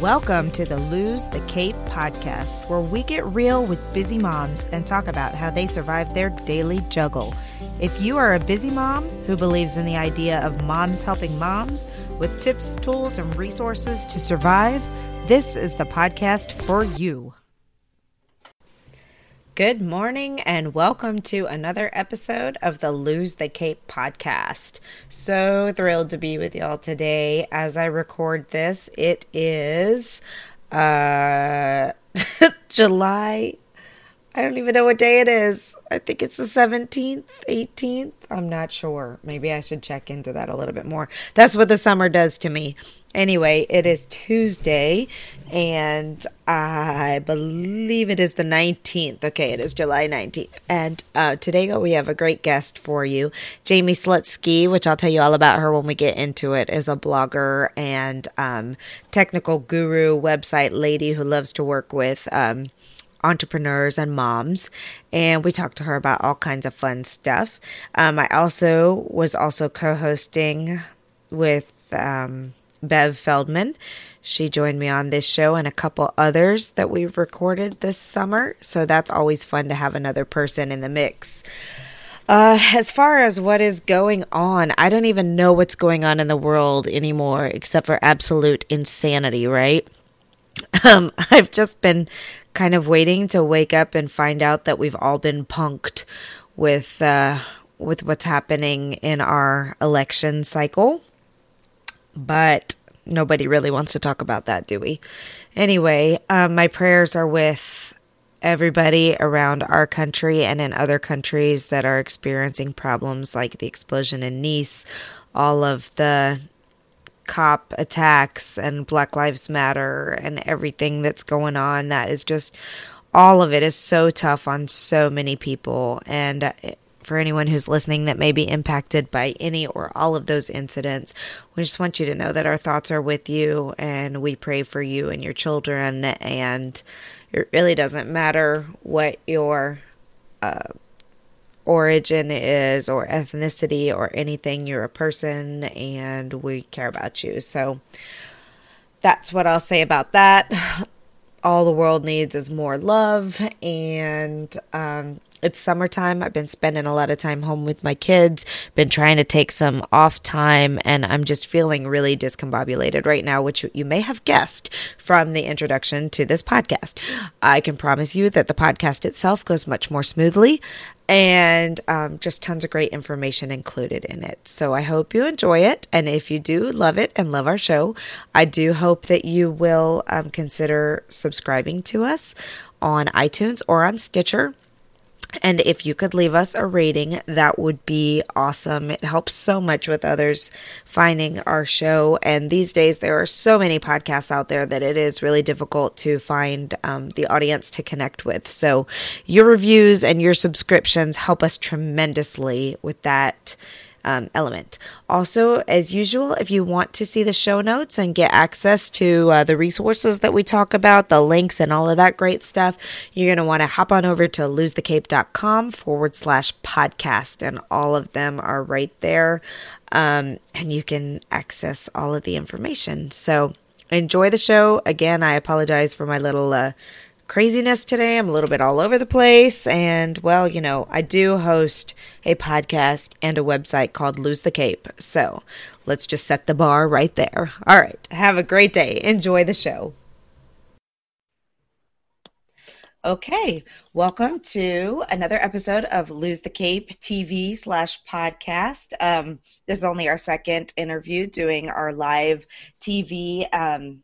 Welcome to the Lose the Cape podcast, where we get real with busy moms and talk about how they survive their daily juggle. If you are a busy mom who believes in the idea of moms helping moms with tips, tools, and resources to survive, this is the podcast for you. Good morning and welcome to another episode of the Lose the Cape podcast. So thrilled to be with y'all today as I record this. It is uh July I don't even know what day it is. I think it's the 17th, 18th. I'm not sure. Maybe I should check into that a little bit more. That's what the summer does to me. Anyway, it is Tuesday, and I believe it is the 19th. Okay, it is July 19th. And uh, today we have a great guest for you. Jamie Slutzky, which I'll tell you all about her when we get into it, is a blogger and um, technical guru, website lady who loves to work with. Um, entrepreneurs and moms and we talked to her about all kinds of fun stuff. Um, i also was also co-hosting with um, bev feldman. She joined me on this show and a couple others that we've recorded this summer so that's always fun to have another person in the mix. Uh, as far as what is going on, I don't even know what's going on in the world anymore, except for absolute insanity, right? Um, I've just been kind of waiting to wake up and find out that we've all been punked with uh, with what's happening in our election cycle. But nobody really wants to talk about that, do we? Anyway, um, my prayers are with everybody around our country and in other countries that are experiencing problems like the explosion in Nice, all of the cop attacks and Black Lives Matter and everything that's going on. That is just all of it is so tough on so many people. And uh, for anyone who's listening that may be impacted by any or all of those incidents, we just want you to know that our thoughts are with you and we pray for you and your children. And it really doesn't matter what your uh, origin is or ethnicity or anything. You're a person and we care about you. So that's what I'll say about that. All the world needs is more love and um, it's summertime. I've been spending a lot of time home with my kids, been trying to take some off time, and I'm just feeling really discombobulated right now, which you may have guessed from the introduction to this podcast. I can promise you that the podcast itself goes much more smoothly and um, just tons of great information included in it. So I hope you enjoy it. And if you do love it and love our show, I do hope that you will um, consider subscribing to us on iTunes or on Stitcher. And if you could leave us a rating, that would be awesome. It helps so much with others finding our show. And these days, there are so many podcasts out there that it is really difficult to find um, the audience to connect with. So, your reviews and your subscriptions help us tremendously with that um, element. Also, as usual, if you want to see the show notes and get access to uh, the resources that we talk about, the links and all of that great stuff, you're going to want to hop on over to losethecape.com forward slash podcast, and all of them are right there. Um, and you can access all of the information. So, enjoy the show. Again, I apologize for my little uh, craziness today. I'm a little bit all over the place. And, well, you know, I do host a podcast and a website called Lose the Cape. So let's just set the bar right there. All right. Have a great day. Enjoy the show. Okay, welcome to another episode of Lose the Cape TV slash podcast. Um, this is only our second interview doing our live TV um,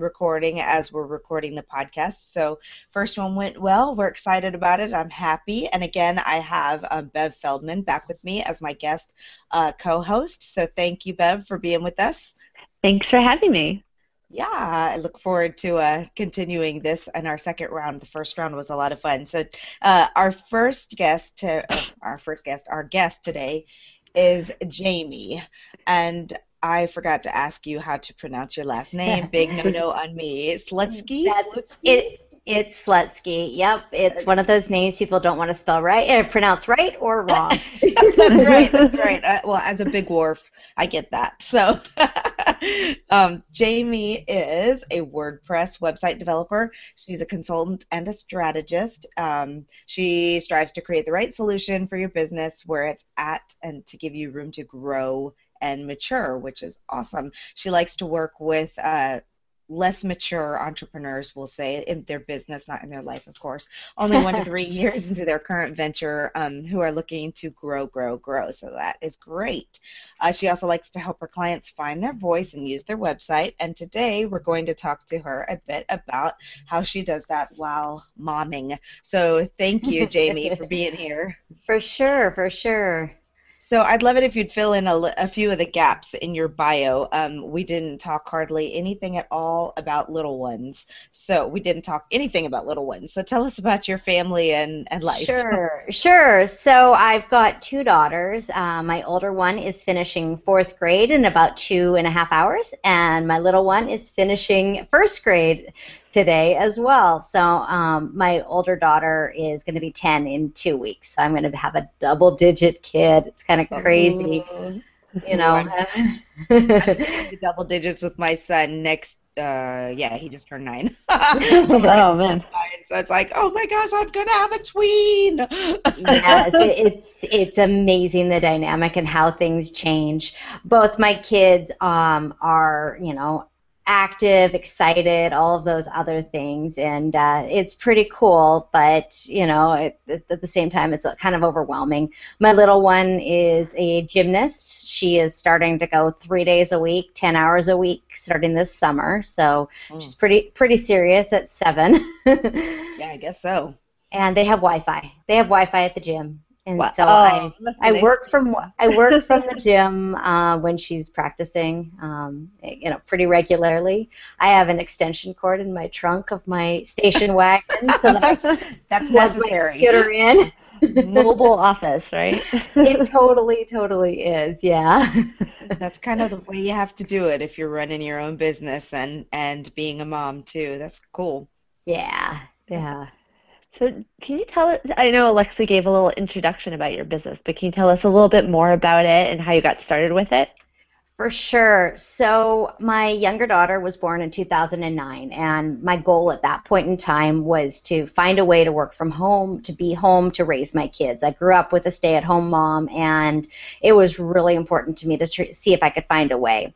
recording as we're recording the podcast. So, first one went well. We're excited about it. I'm happy. And again, I have uh, Bev Feldman back with me as my guest uh, co host. So, thank you, Bev, for being with us. Thanks for having me. Yeah, I look forward to uh, continuing this in our second round. The first round was a lot of fun. So, uh, our first guest, to, uh, our first guest, our guest today is Jamie, and I forgot to ask you how to pronounce your last name. Big no no on me. Slutzky? That's, it, It's Slutzky. Yep, it's one of those names people don't want to spell right, or pronounce right or wrong. that's right. That's right. Uh, well, as a Bigwarfe, I get that. So, um, Jamie is a WordPress website developer. She's a consultant and a strategist. Um, she strives to create the right solution for your business where it's at and to give you room to grow and mature, which is awesome. She likes to work with uh, less mature entrepreneurs will say in their business, not in their life, of course, only one to three years into their current venture, um, who are looking to grow, grow, grow. So that is great. Uh, she also likes to help her clients find their voice and use their website. And today we're going to talk to her a bit about how she does that while momming. So thank you, Jamie, for being here. For sure, for sure. So I'd love it if you'd fill in a, a few of the gaps in your bio. Um, we didn't talk hardly anything at all about little ones. So we didn't talk anything about little ones. So tell us about your family and, and life. Sure, sure. So I've got two daughters. Uh, my older one is finishing fourth grade in about two and a half hours, and my little one is finishing first grade today as well. So um, my older daughter is going to be 10 in two weeks. So I'm going to have a double digit kid. It's kind of crazy. You know, the double digits with my son next. Uh, yeah, he just turned nine. oh man! So it's like, oh my gosh, I'm gonna have a tween. yes, it's it's amazing the dynamic and how things change. Both my kids um, are, you know, active, excited, all of those other things, and uh, it's pretty cool. But you know, it, at the same time, it's kind of overwhelming. My little one is a gymnast. She is starting to go three days a week, ten hours a week, starting this summer. So mm. she's pretty pretty serious at seven. yeah, I guess so. And they have Wi-Fi. They have Wi-Fi at the gym. And wow. so oh, I, I work from I work from the gym uh, when she's practicing, um, you know, pretty regularly. I have an extension cord in my trunk of my station wagon, so that's, that's necessary. Get her in. Mobile office, right? it totally, totally is. Yeah. that's kind of the way you have to do it if you're running your own business and and being a mom too. That's cool. Yeah. Yeah. So, can you tell us? I know Alexa gave a little introduction about your business, but can you tell us a little bit more about it and how you got started with it? For sure. So, my younger daughter was born in 2009, and my goal at that point in time was to find a way to work from home, to be home, to raise my kids. I grew up with a stay at home mom, and it was really important to me to tr- see if I could find a way.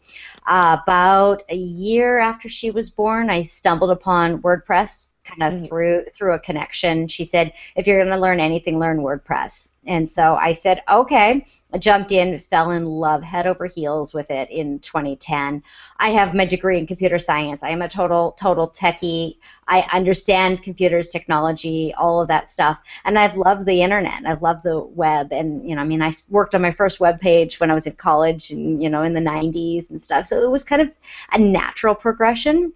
Uh, about a year after she was born, I stumbled upon WordPress kind of mm-hmm. through through a connection. She said, "If you're going to learn anything, learn WordPress." And so I said, "Okay." I jumped in, fell in love head over heels with it in 2010. I have my degree in computer science. I am a total total techie. I understand computers, technology, all of that stuff, and I've loved the internet. I've loved the web, and you know, I mean, I worked on my first web page when I was in college, and you know, in the 90s and stuff. So it was kind of a natural progression.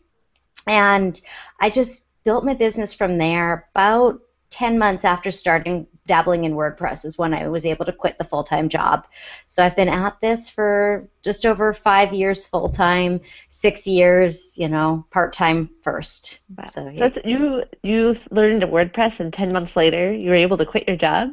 And I just built my business from there. About 10 months after starting dabbling in WordPress is when I was able to quit the full time job. So I've been at this for just over five years full time, six years, you know, part time first. So, yeah. you you learned WordPress, and 10 months later, you were able to quit your job.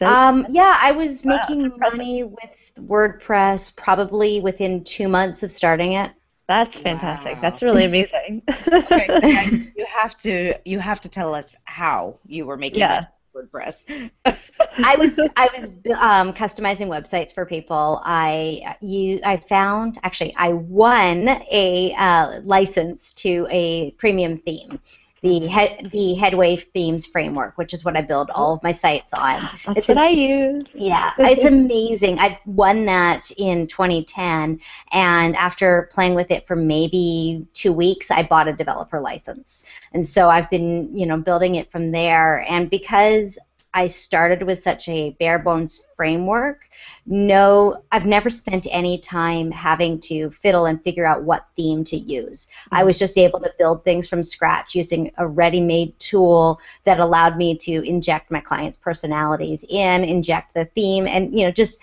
Um, yeah, I was making money with WordPress probably within two months of starting it. That's fantastic. Wow. That's really amazing. okay, you have to you have to tell us how you were making yeah. WordPress. I was I was um, customizing websites for people. I you I found actually I won a uh, license to a premium theme the head, the Headway themes framework, which is what I build all of my sites on. That's it's what a, I use. Yeah, it's amazing. I won that in 2010, and after playing with it for maybe two weeks, I bought a developer license, and so I've been you know building it from there. And because I started with such a bare bones framework. No, I've never spent any time having to fiddle and figure out what theme to use. Mm-hmm. I was just able to build things from scratch using a ready made tool that allowed me to inject my clients' personalities in, inject the theme, and, you know, just.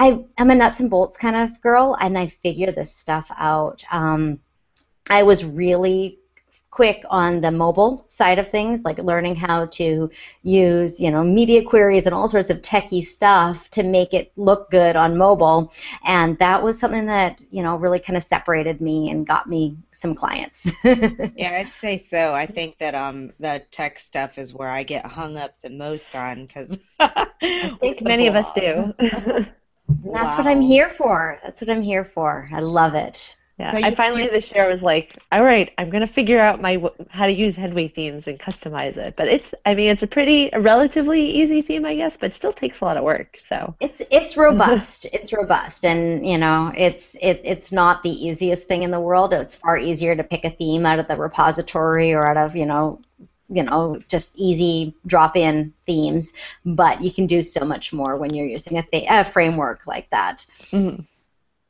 I, am a nuts and bolts kind of girl, and I figure this stuff out. Um, I was really quick on the mobile side of things, like learning how to use, you know, media queries and all sorts of techie stuff to make it look good on mobile. And that was something that, you know, really kind of separated me and got me some clients. yeah, I'd say so. I think that um the tech stuff is where I get hung up the most on because I think many blog. of us do. That's wow. what I'm here for. That's what I'm here for. I love it. Yeah, so I finally this year was like, all right, I'm gonna figure out my how to use Headway themes and customize it. But it's, I mean, it's a pretty a relatively easy theme, I guess, but still takes a lot of work. So it's it's robust. it's robust, and you know, it's it it's not the easiest thing in the world. It's far easier to pick a theme out of the repository or out of you know you know just easy drop in themes but you can do so much more when you're using a, th- a framework like that mm-hmm.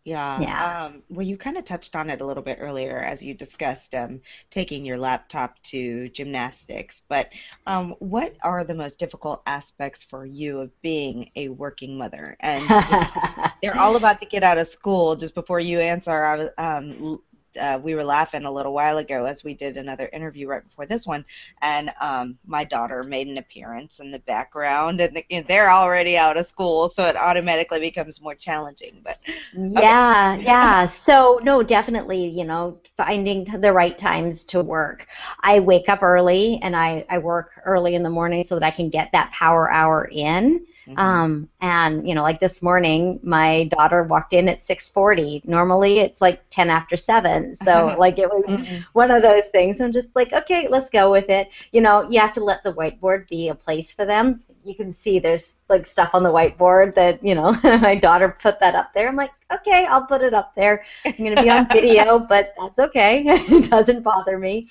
Yeah. yeah. Um, well, you kind of touched on it a little bit earlier as you discussed um, taking your laptop to gymnastics. But um, what are the most difficult aspects for you of being a working mother? And they're all about to get out of school. Just before you answer, I was um, uh, we were laughing a little while ago as we did another interview right before this one, and um, my daughter made an appearance in the background, and the, you know, they're already out of school, so it automatically becomes more challenging. But yeah, yeah. So no, definitely, you know, finding the right times to work. I wake up early and I I work early in the morning so that I can get that power hour in. Mm-hmm. Um, and you know, like this morning, my daughter walked in at 6:40. Normally, it's like 10 after 7. So like it was mm-hmm. one of those things. I'm just like, okay, let's go with it. You know, you have to let the whiteboard be a place for them. You can see there's like stuff on the whiteboard that you know my daughter put that up there. I'm like, okay, I'll put it up there. I'm gonna be on video, but that's okay. it doesn't bother me.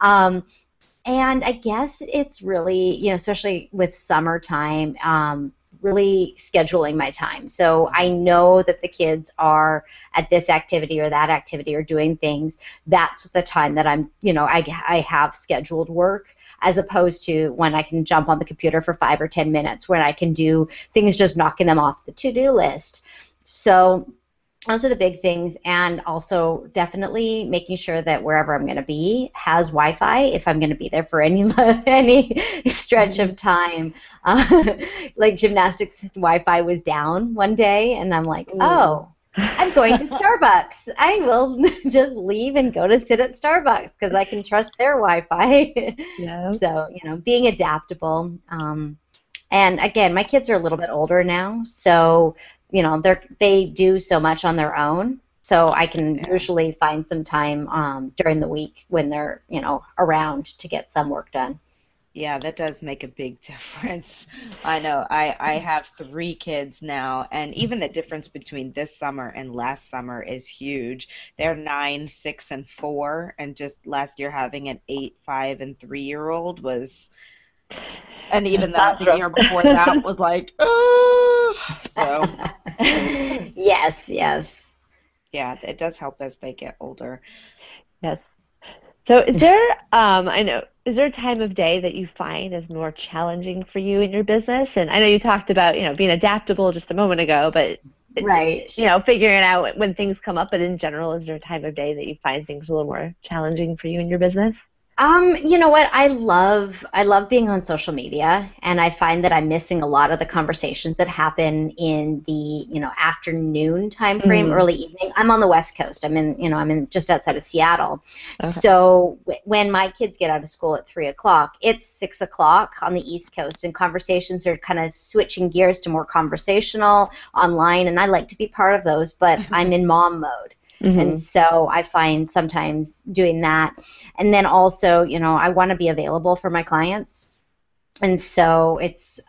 Um, and I guess it's really, you know, especially with summertime, um, really scheduling my time. So I know that the kids are at this activity or that activity or doing things. That's the time that I'm, you know, I, I have scheduled work as opposed to when I can jump on the computer for five or ten minutes when I can do things just knocking them off the to do list. So those are the big things and also definitely making sure that wherever i'm going to be has wi-fi if i'm going to be there for any any stretch of time. Uh, like gymnastics wi-fi was down one day and i'm like oh i'm going to starbucks. I will just leave and go to sit at starbucks because i can trust their wi-fi. Yeah. so you know being adaptable um, and again my kids are a little bit older now so you know they they do so much on their own. So i can yeah. usually find some time um, during the week when they're you know around to get some work done. Yeah that does make a big difference. I know. I i have three kids now and even the difference between this summer and last summer is huge. They're nine six and four and just last year having an eight five and three year old was and even that the year before that was like, oh. so. yes, yes. Yeah, it does help as they get older. Yes. So, is there, um, I know, is there a time of day that you find is more challenging for you in your business? And I know you talked about, you know, being adaptable just a moment ago, but right, you know, figuring out when things come up. But in general, is there a time of day that you find things a little more challenging for you in your business? Um, you know what? I love I love being on social media, and I find that I'm missing a lot of the conversations that happen in the you know afternoon time frame, mm. early evening. I'm on the West Coast. I'm in you know I'm in just outside of Seattle. Okay. So w- when my kids get out of school at three o'clock, it's six o'clock on the East Coast, and conversations are kind of switching gears to more conversational online, and I like to be part of those, but I'm in mom mode. Mm-hmm. And so I find sometimes doing that. And then also, you know, I want to be available for my clients. And so it's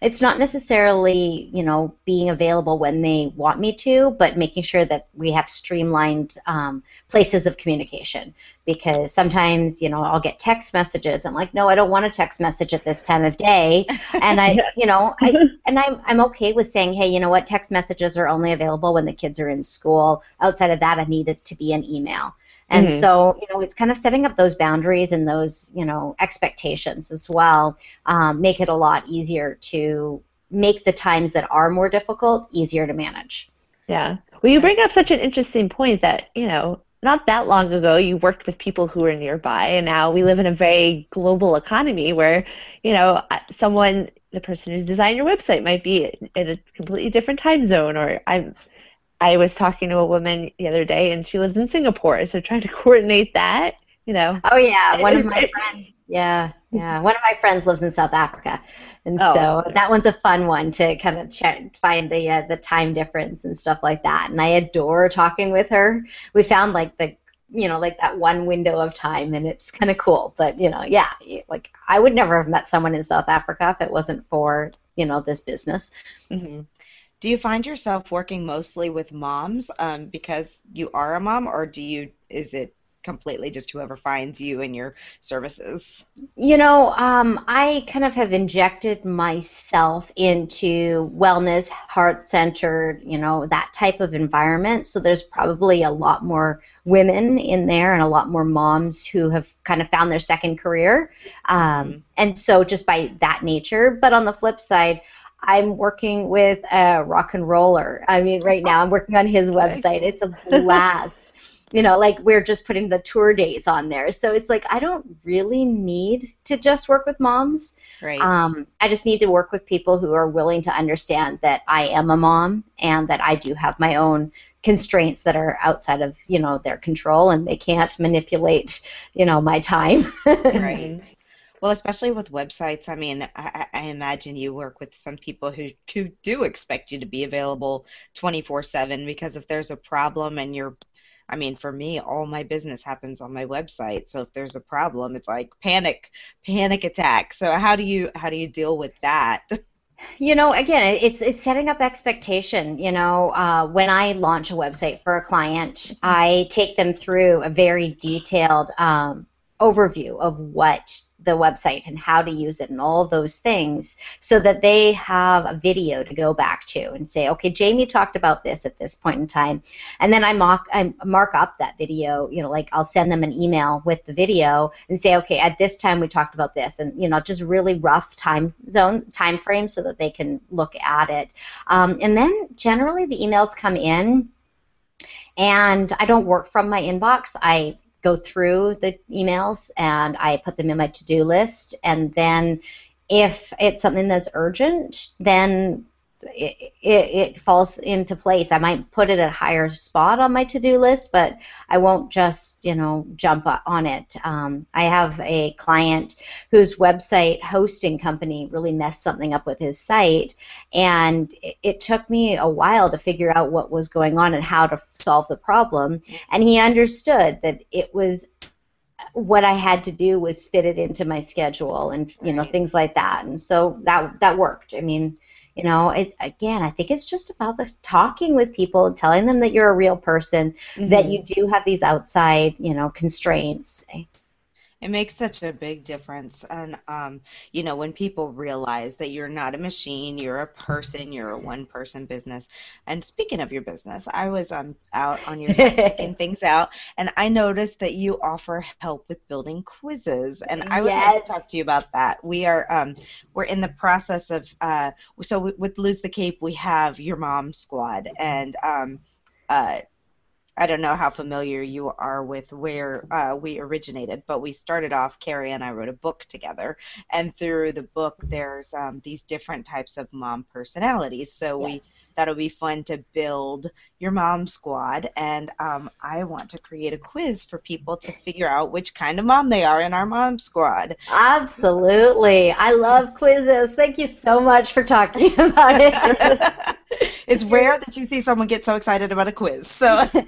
it's not necessarily you know being available when they want me to but making sure that we have streamlined um, places of communication. Because sometimes you know i'll get text messages. I'm like no i don't want a text message at this time of day. And i you know I, and I'm, I'm okay with saying hey you know what? Text messages are only available when the kids are in school. Outside of that i need it to be an email and mm-hmm. so, you know, it's kind of setting up those boundaries and those, you know, expectations as well, um, make it a lot easier to make the times that are more difficult easier to manage. Yeah. Well, you bring up such an interesting point that, you know, not that long ago you worked with people who were nearby and now we live in a very global economy where you know someone the person who's designed your website might be in a completely different time zone or i'm i was talking to a woman the other day and she lives in singapore so trying to coordinate that you know oh yeah one of my friends yeah yeah one of my friends lives in south africa and oh, so okay. that one's a fun one to kind of check, find the uh, the time difference and stuff like that. And I adore talking with her. We found like the you know like that one window of time, and it's kind of cool. But you know, yeah, like I would never have met someone in South Africa if it wasn't for you know this business. Mm-hmm. Do you find yourself working mostly with moms um, because you are a mom, or do you is it completely just whoever finds you and your services? You know, um, I kind of have injected myself into wellness, heart centered, you know, that type of environment. So there's probably a lot more women in there and a lot more moms who have kind of found their second career. Um, mm-hmm. and so just by that nature. But on the flip side, I'm working with a rock and roller. I mean, right now I'm working on his website. It's a blast you know, like we're just putting the tour dates on there. So it's like I don't really need to just work with moms. Right. Um, I just need to work with people who are willing to understand that I am a mom and that I do have my own constraints that are outside of you know their control and they can't manipulate you know my time. right. Well, especially with websites, I mean, I, I, imagine you work with some people who, who do expect you to be available 24 7 because if there's a problem and you're I mean, for me, all my business happens on my website. So if there's a problem, it's like panic, panic attack. So how do you how do you deal with that? You know, again, it's it's setting up expectation. You know, uh, when I launch a website for a client, I take them through a very detailed um, overview of what the website and how to use it and all those things so that they have a video to go back to and say, okay, Jamie talked about this at this point in time. And then I mark, I mark up that video, you know, like I'll send them an email with the video and say, okay, at this time we talked about this and, you know, just really rough time zone, time frame so that they can look at it. Um, and then generally the emails come in and I don't work from my inbox. I go through the emails and I put them in my to do list. And then if it's something that's urgent, then it, it, it, falls into place. I might put it at a higher spot on my to-do list, but I won't just, you know, jump on it. Um, I have a client whose website hosting company really messed something up with his site, and it, it took me a while to figure out what was going on and how to solve the problem. And he understood that it was what I had to do was fit it into my schedule and you know things like that. And so that that worked. I mean you know it's again i think it's just about the talking with people telling them that you're a real person mm-hmm. that you do have these outside you know constraints it makes such a big difference. And, um, you know, when people realize that you're not a machine, you're a person, you're a one person business. And speaking of your business, I was um, out on your site checking things out, and I noticed that you offer help with building quizzes. And I would yes. like to talk to you about that. We are, um, we're in the process of, uh, so with Lose the Cape, we have your mom squad. And, um, uh, I don't know how familiar you are with where uh, we originated, but we started off. Kerry and I wrote a book together, and through the book, there's um, these different types of mom personalities. So yes. we that'll be fun to build your mom squad, and um, I want to create a quiz for people to figure out which kind of mom they are in our mom squad. Absolutely, I love quizzes. Thank you so much for talking about it. it's rare that you see someone get so excited about a quiz. So you,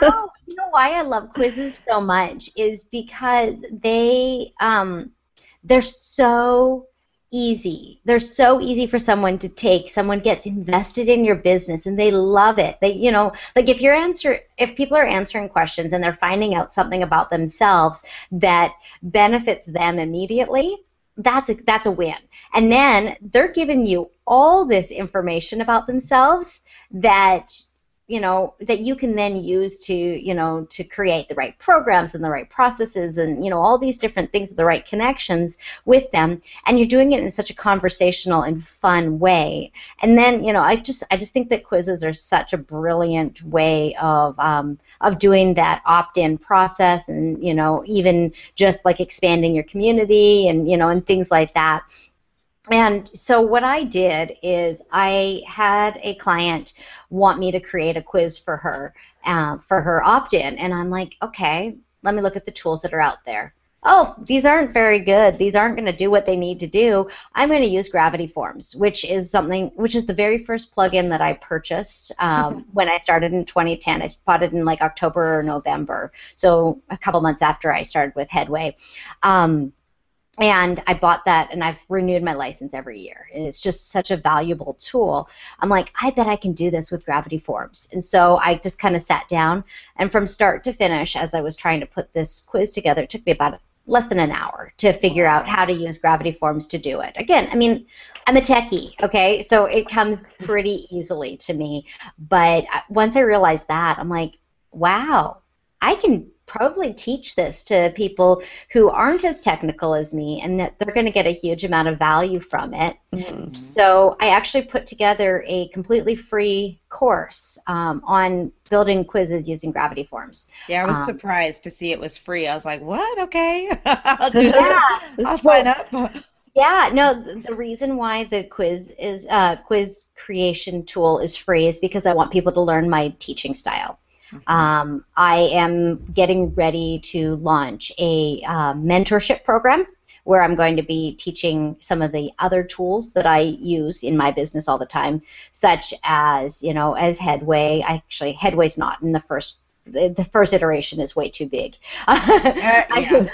know, you know why I love quizzes so much is because they um, they're so easy. They're so easy for someone to take. Someone gets invested in your business and they love it. They, you know, like if you're answer if people are answering questions and they're finding out something about themselves that benefits them immediately, that's a, that's a win. And then they're giving you all this information about themselves that you know that you can then use to you know to create the right programs and the right processes and you know all these different things the right connections with them. And you're doing it in such a conversational and fun way. And then you know i just i just think that quizzes are such a brilliant way of um, of doing that opt-in process and you know even just like expanding your community and you know and things like that and so what I did is I had a client want me to create a quiz for her uh, for her opt-in, and I'm like, okay, let me look at the tools that are out there. Oh, these aren't very good. These aren't going to do what they need to do. I'm going to use Gravity Forms, which is something, which is the very first plugin that I purchased um, when I started in 2010. I bought it in like October or November, so a couple months after I started with Headway. Um, and I bought that and I've renewed my license every year. And it's just such a valuable tool. I'm like, I bet I can do this with Gravity Forms. And so I just kind of sat down and from start to finish, as I was trying to put this quiz together, it took me about less than an hour to figure out how to use Gravity Forms to do it. Again, I mean, I'm a techie, okay? So it comes pretty easily to me. But uh, once I realized that, I'm like, wow, I can probably teach this to people who aren't as technical as me and that they're going to get a huge amount of value from it. Mm-hmm. So I actually put together a completely free course um, on building quizzes using Gravity Forms. Yeah, I was um, surprised to see it was free. I was like, what? Okay. I'll do that. I'll sign up. Yeah, no, the reason why the quiz is uh, quiz creation tool is free is because I want people to learn my teaching style. Mm-hmm. Um, I am getting ready to launch a uh, mentorship program where I'm going to be teaching some of the other tools that I use in my business all the time, such as, you know, as Headway. Actually, Headway's not in the first the first iteration is way too big. uh,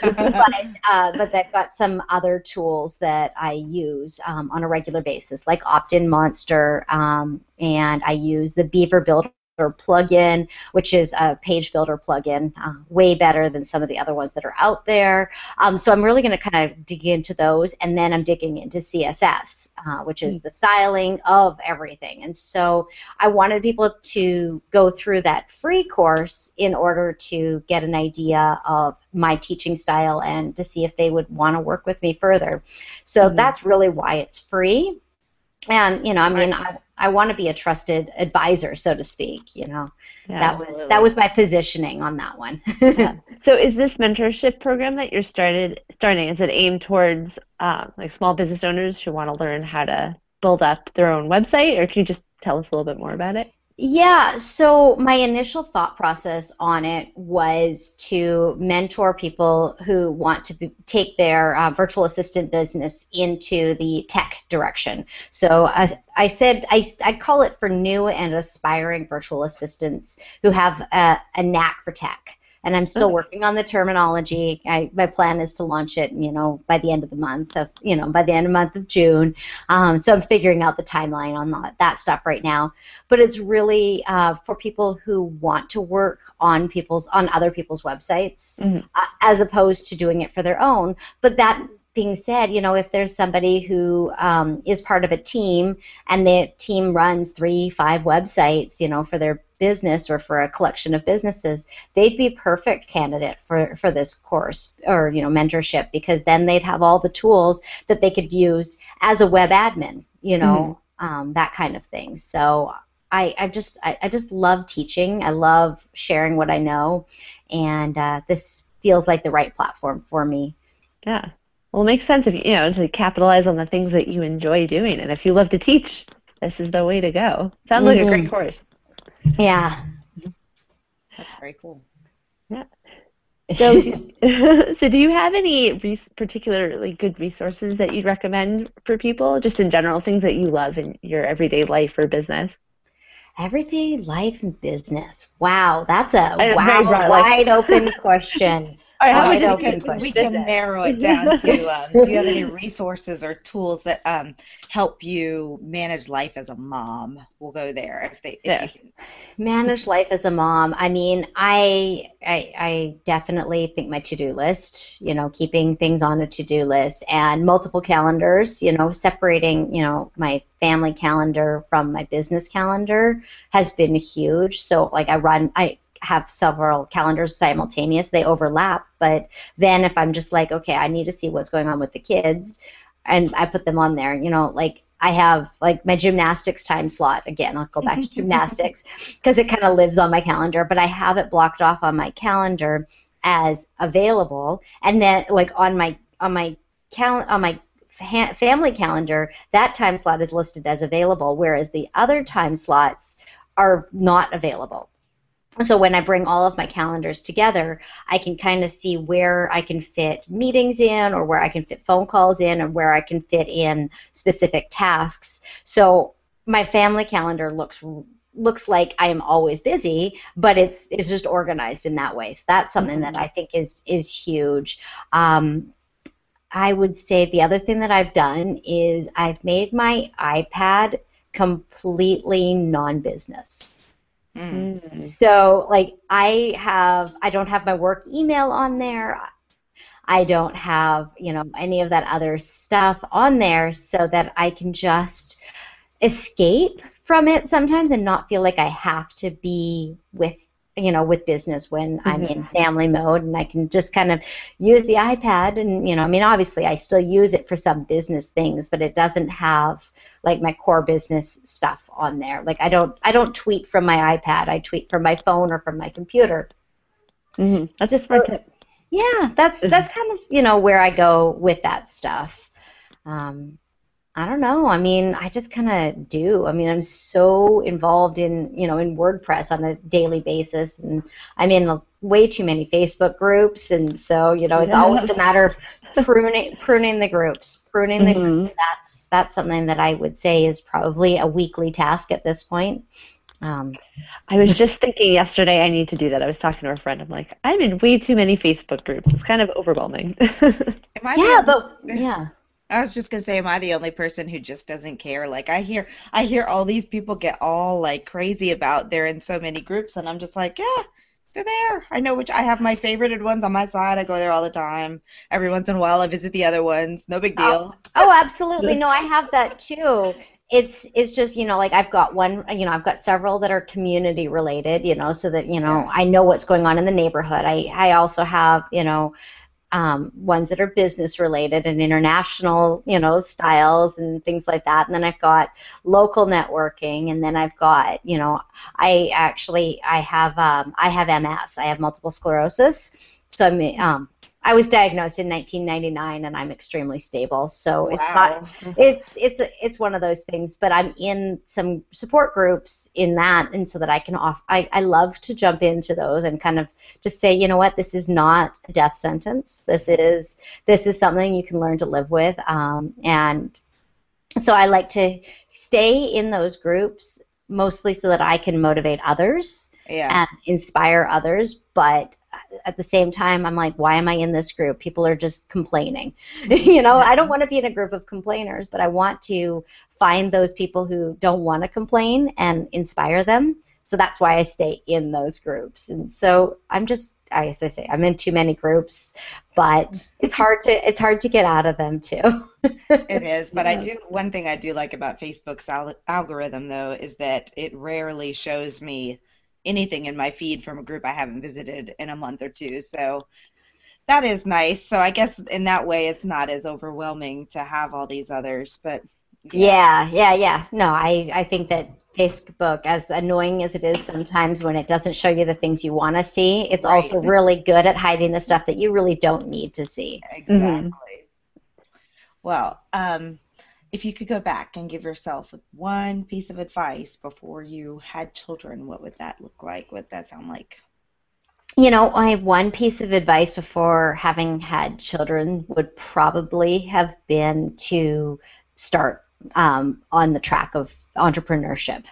but, uh, but they've got some other tools that I use um, on a regular basis, like Opt-in Monster, um, and I use the Beaver Builder plugin, which is a page builder plugin, uh, way better than some of the other ones that are out there. Um, so I'm really going to kind of dig into those, and then I'm digging into CSS, uh, which is hmm. the styling of everything. And so I wanted people to go through that free course in order to get an idea of my teaching style and to see if they would want to work with me further. So mm-hmm. that's really why it's free. And you know, I mean, I, I want to be a trusted advisor, so to speak. You know, yeah, that absolutely. was that was my positioning on that one. yeah. So, is this mentorship program that you're started starting? Is it aimed towards uh, like small business owners who want to learn how to build up their own website, or can you just tell us a little bit more about it? Yeah, so my initial thought process on it was to mentor people who want to be, take their uh, virtual assistant business into the tech direction. So I, I said I, I call it for new and aspiring virtual assistants who have a, a knack for tech and I'm still working on the terminology. I, my plan is to launch it, you know, by the end of the month of, you know, by the end of the month of June. Um, so I'm figuring out the timeline on that, that stuff right now. But it's really uh, for people who want to work on people's on other people's websites, mm-hmm. uh, as opposed to doing it for their own. But that being said, you know, if there's somebody who um, is part of a team and the team runs three, five websites, you know, for their business or for a collection of businesses, they'd be perfect candidate for, for this course or, you know, mentorship because then they'd have all the tools that they could use as a web admin, you know, mm-hmm. um, that kind of thing. So I, I just I, I, just love teaching. I love sharing what I know, and uh, this feels like the right platform for me. Yeah. Well, it makes sense if you know to capitalize on the things that you enjoy doing, and if you love to teach, this is the way to go. Sounds mm-hmm. like a great mm-hmm. course. Yeah, that's very cool. Yeah. So, so do you have any re- particularly good resources that you'd recommend for people, just in general, things that you love in your everyday life or business? Everyday life and business. Wow, that's a wow, wide open question. Wide we open can, we can narrow it down to um, do you have any resources or tools that um, help you manage life as a mom? We'll go there if they if Yeah. you can. manage life as a mom i mean I, I i definitely think my to-do list you know keeping things on a to-do list and multiple calendars you know separating you know my family calendar from my business calendar has been huge so like i run i have several calendars simultaneous they overlap but then if i'm just like okay i need to see what's going on with the kids and i put them on there you know like I have like my gymnastics time slot again. I'll go back to gymnastics because it kind of lives on my calendar, but I have it blocked off on my calendar as available, and then like on my on my cal- on my fa- family calendar, that time slot is listed as available, whereas the other time slots are not available. So when I bring all of my calendars together, I can kind of see where I can fit meetings in, or where I can fit phone calls in, or where I can fit in specific tasks. So my family calendar looks looks like I am always busy, but it's it's just organized in that way. So that's something that I think is is huge. Um, I would say the other thing that I've done is I've made my iPad completely non-business. Mm. So like I have I don't have my work email on there. I don't have, you know, any of that other stuff on there so that I can just escape from it sometimes and not feel like I have to be with you know with business when I'm in family mode and I can just kind of use the iPad and you know I mean obviously I still use it for some business things but it doesn't have like my core business stuff on there. Like I don't I don't tweet from my iPad. I tweet from my phone or from my computer. Hmm That's Just so- yeah, that's that's kind of you know where I go with that stuff. Um, I don't know. I mean, I just kind of do. I mean, I'm so involved in you know in WordPress on a daily basis, and I'm in way too many Facebook groups, and so you know it's Yeah. always a matter of pruning pruning the groups, pruning the Mhm. that's that's something that I would say is probably a weekly task at this point. Um, I was just thinking yesterday I need to do that. I was talking to a friend. I'm like, I'm in way too many Facebook groups. It's kind of overwhelming. Am I the yeah, but yeah. I was just gonna say, am I the only person who just doesn't care? Like I hear, I hear all these people get all like crazy about they're in so many groups, and I'm just like, yeah, they're there. I know which I have my favorited ones on my side. I go there all the time. Every once in a while, I visit the other ones. No big oh, deal. Oh, absolutely. No, I have that too. It's it's just you know like I've got one you know I've got several that are community related you know so that you know I know what's going on in the neighborhood. I I also have you know um, ones that are business related and international you know styles and things like that. And then I've got local networking and then I've got you know I actually I have um, I have MS. I have multiple sclerosis. So I'm um, I was diagnosed in 1999 and I'm extremely stable. So it's not it's it's it's one of those things but i'm in some support groups in that and so that i can off I, I love to jump into those and kind of just say you know what this is not a death sentence this is this is something you can learn to live with um, and so i like to stay in those groups mostly so that i can motivate others Yeah. and inspire others but at the same time i'm like why am i in this group? People are just complaining. You know i don't want to be in a group of complainers but i want to find those people who don't want to complain and inspire them. So that's why i stay in those groups. And so i'm just as i say i'm in too many groups but it's hard to it's hard to get out of them too. It is, but I do one thing I do like about Facebook's al- algorithm though is that it rarely shows me anything in my feed from a group I haven't visited in a month or two. So that is nice. So I guess in that way it's not as overwhelming to have all these others, but Yeah, yeah, yeah. No, I, I think that Facebook, as annoying as it is sometimes when it doesn't show you the things you want to see, it's Right. also really good at hiding the stuff that you really don't need to see. Exactly. Well, um, if you could go back and give yourself one piece of advice before you had children, what would that look like? What would that sound like? You know, my one piece of advice before having had children would probably have been to start um, on the track of entrepreneurship.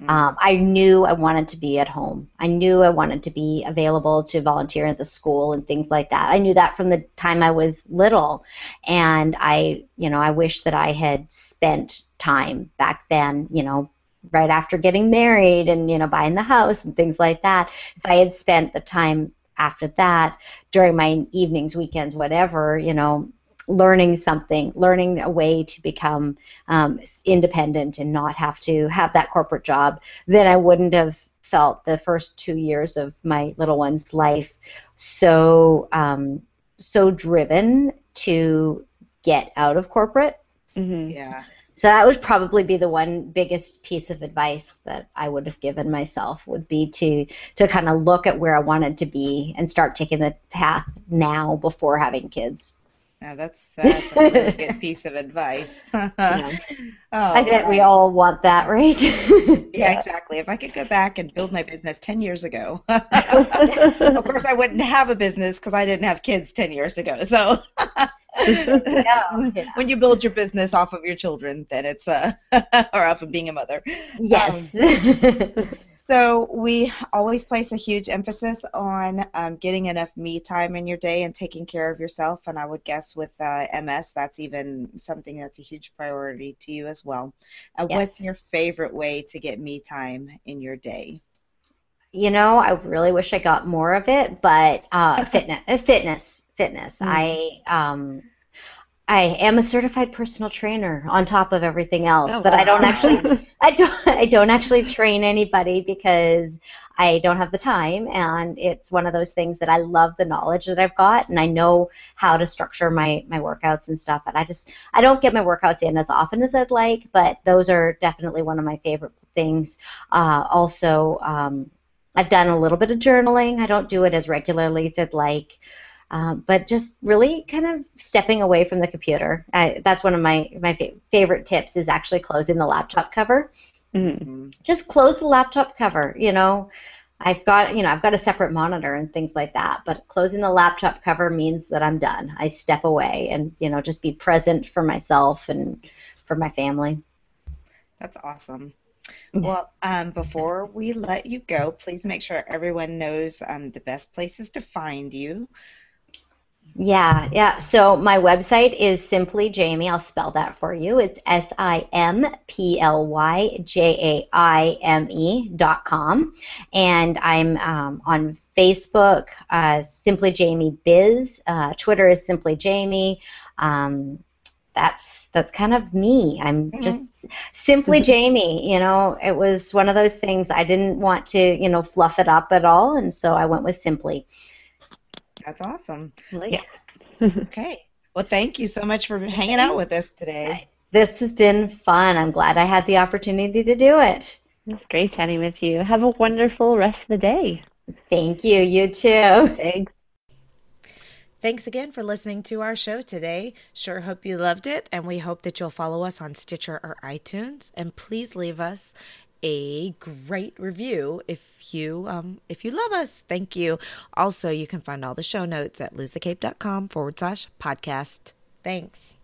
Mm-hmm. Um, I knew I wanted to be at home. I knew I wanted to be available to volunteer at the school and things like that. I knew that from the time I was little, and I, you know, I wish that I had spent time back then, you know, right after getting married and you know buying the house and things like that. If I had spent the time after that during my evenings, weekends, whatever, you know, learning something, learning a way to become um, independent and not have to have that corporate job, then I wouldn't have felt the first two years of my little one's life so um, so driven to get out of corporate. Mm-hmm. Yeah. So that would probably be the one biggest piece of advice that I would have given myself would be to to kind of look at where I wanted to be and start taking the path now before having kids. Yeah, that's that's a really good piece of advice. yeah. oh, I think we all want that, right? yeah, yeah, exactly. If I could go back and build my business ten years ago, of course I wouldn't have a business because I didn't have kids ten years ago. So, yeah, when you build your business off of your children, then it's uh, or off of being a mother. Yes. Um, so we always place a huge emphasis on um, getting enough me time in your day and taking care of yourself. And I would guess with uh, MS, that's even something that's a huge priority to you as well. Uh, yes. What's your favorite way to get me time in your day? You know, I really wish I got more of it, but uh, fitness, fitness, fitness. Mm. I um, I am a certified personal trainer on top of everything else, oh, but wow. I don't actually I don't I don't actually train anybody because I don't have the time and it's one of those things that I love the knowledge that I've got and I know how to structure my my workouts and stuff and I just I don't get my workouts in as often as I'd like, but those are definitely one of my favorite things. Uh, also, um, I've done a little bit of journaling. I don't do it as regularly as I'd like. Um, but just really kind of stepping away from the computer. I, that's one of my my fa- favorite tips is actually closing the laptop cover. Mm-hmm. Just close the laptop cover. You know, I've got you know I've got a separate monitor and things like that. But closing the laptop cover means that I'm done. I step away and you know just be present for myself and for my family. That's awesome. Well, um, before we let you go, please make sure everyone knows um, the best places to find you. Yeah, yeah. So my website is simply Jaime. I'll spell that for you. It's S I M P L Y J A I M E dot com, and I'm um, on Facebook, uh, simply Jaime Biz. Uh, Twitter is simply Jaime. Um, that's that's kind of me. I'm mm-hmm. just simply Jaime. You know, it was one of those things I didn't want to, you know, fluff it up at all, and so I went with simply. That's awesome. Yeah. okay. Well, thank you so much for hanging out with us today. This has been fun. I'm glad I had the opportunity to do it. It's great chatting with you. Have a wonderful rest of the day. Thank you. You too. Thanks. Thanks again for listening to our show today. Sure hope you loved it, and we hope that you'll follow us on Stitcher or iTunes. And please leave us a great review if you um, if you love us. Thank you. Also, you can find all the show notes at losethecape.com forward slash podcast. Thanks.